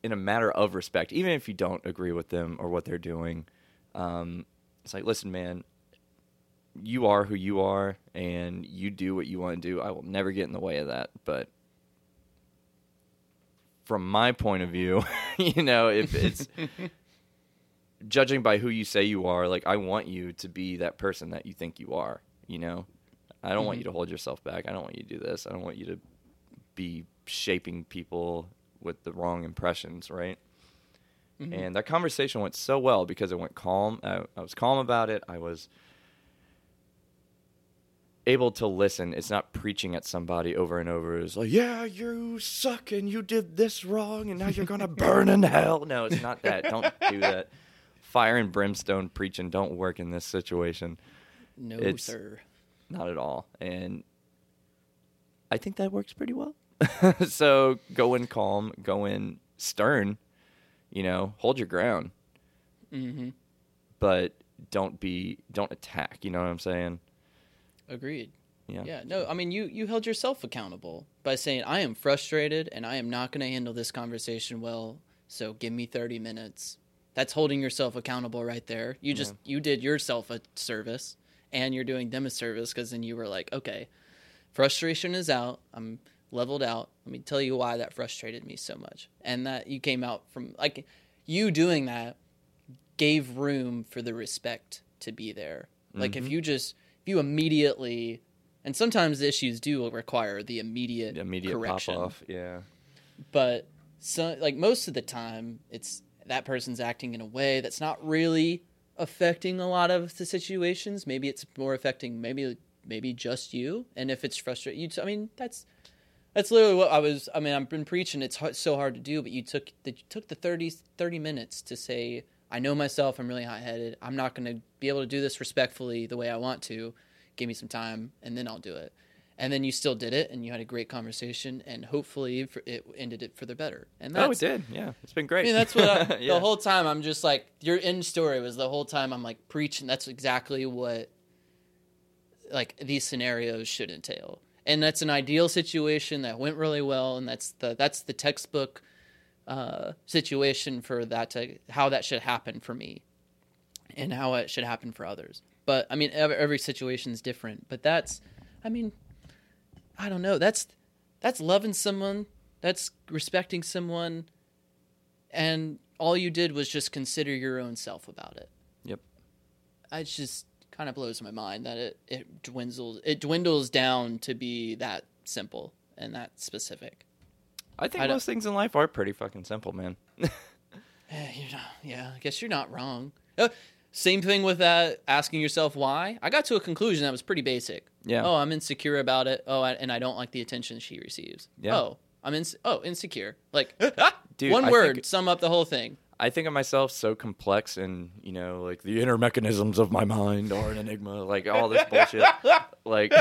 in a matter of respect, even if you don't agree with them or what they're doing. Um, it's like, listen, man, you are who you are, and you do what you want to do. I will never get in the way of that. But from my point of view, you know, if it's judging by who you say you are, like I want you to be that person that you think you are. You know, I don't want you to hold yourself back. I don't want you to do this. I don't want you to be shaping people with the wrong impressions, right? Mm-hmm. And that conversation went so well because it went calm. I, I was calm about it. I was able to listen. It's not preaching at somebody over and over. It's like, yeah, you suck and you did this wrong and now you're gonna burn in hell. No, it's not that. Don't do that. Fire and brimstone preaching don't work in this situation. No, It's- sir. Not at all. And I think that works pretty well. so go in calm, go in stern, you know, hold your ground. hmm But don't be don't attack, you know what I'm saying? Agreed. Yeah. Yeah, no, I mean you you held yourself accountable by saying I am frustrated and I am not going to handle this conversation well, so give me 30 minutes. That's holding yourself accountable right there. You just you did yourself a service and you're doing them a service cuz then you were like, okay, frustration is out. I'm leveled out. Let me tell you why that frustrated me so much. And that you came out from like you doing that gave room for the respect to be there. Like if mm-hmm. you just if you immediately and sometimes the issues do require the immediate, The immediate correction. pop off. Yeah. But so like most of the time it's that person's acting in a way that's not really affecting a lot of the situations. Maybe it's more affecting maybe maybe just you. And if it's frustrating you, t- I mean that's that's literally what I was. I mean, I've been preaching. It's hard, so hard to do, but you took the you took the 30, 30 minutes to say, "I know myself. I'm really hot headed. I'm not going to be able to do this respectfully the way I want to. Give me some time, and then I'll do it." And then you still did it, and you had a great conversation, and hopefully it ended it for the better. And that's, Oh, it did. Yeah. It's been great. I mean, that's what I, Yeah. the whole time I'm just like your end story was the whole time I'm like preaching. That's exactly what like these scenarios should entail, and that's an ideal situation that went really well, and that's the that's the textbook uh, situation for that to how that should happen for me, and how it should happen for others. But I mean, every, every situation is different. But that's, I mean, I don't know. That's that's loving someone. That's respecting someone and all you did was just consider your own self about it. Yep. it's just kind of blows my mind that it it dwindles it dwindles down to be that simple and that specific. I think I most things in life are pretty fucking simple, man. Eh, you're not, yeah, I guess you're not wrong. Uh, same thing with that asking yourself why. I got to a conclusion that was pretty basic. Yeah. Oh, I'm insecure about it. Oh, I, and I don't like the attention she receives. Yeah. Oh, I'm in. Oh, insecure. Like Dude, one I word think- sum up the whole thing. I think of myself so complex and, you know, like the inner mechanisms of my mind are an enigma, like all this bullshit. like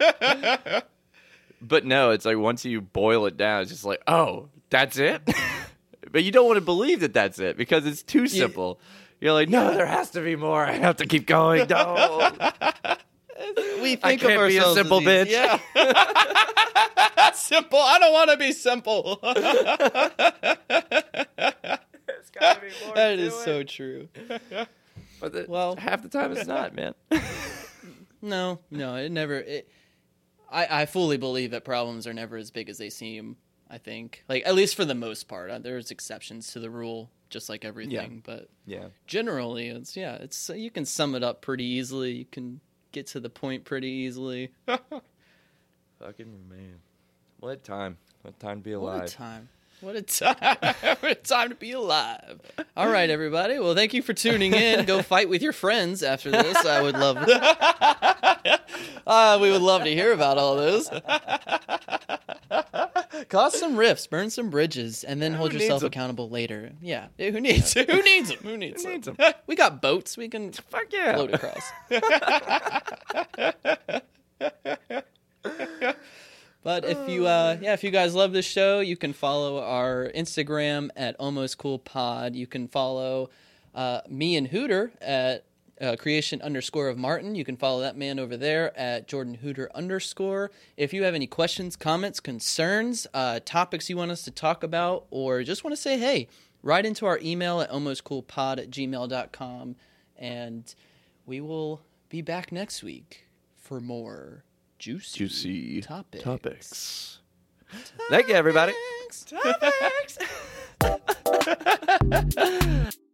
But no, it's like once you boil it down, it's just like, "Oh, that's it?" but you don't want to believe that that's it because it's too simple. You're like, "No, there has to be more. I have to keep going." No. We think of can't be a ourselves simple as these- bitch. Yeah. simple. I don't want to be simple. It's gotta be more that to is it. so true. But the- Well- half the time it's not, man. No, no, it never. It, I I fully believe that problems are never as big as they seem. I think, like at least for the most part, Uh, there's exceptions to the rule, just like everything. But yeah. generally, it's yeah, it's you can sum it up pretty easily. You can get to the point pretty easily. Fucking man. What time. What time to be alive. What a time. What a time. what a time to be alive. All right, everybody. Well, thank you for tuning in. Go fight with your friends after this. I would love uh, we would love to hear about all those. Cause some rifts, burn some bridges, and then hold yourself accountable later. Yeah. Who needs Who needs them? Who needs Who them? needs 'em? We got boats. We can Fuck yeah. float across. But if you, uh, yeah, if you guys love this show, you can follow our Instagram at Almost Cool Pod. You can follow uh, me and Hooter at uh, creation underscore of Martin. You can follow that man over there at Jordan Hooter underscore. If you have any questions, comments, concerns, uh, topics you want us to talk about, or just want to say hey, write into our email at almostcoolpod at gmail.com. And we will be back next week for more juicy, Juicy topics. topics. Thank you, everybody. Topics.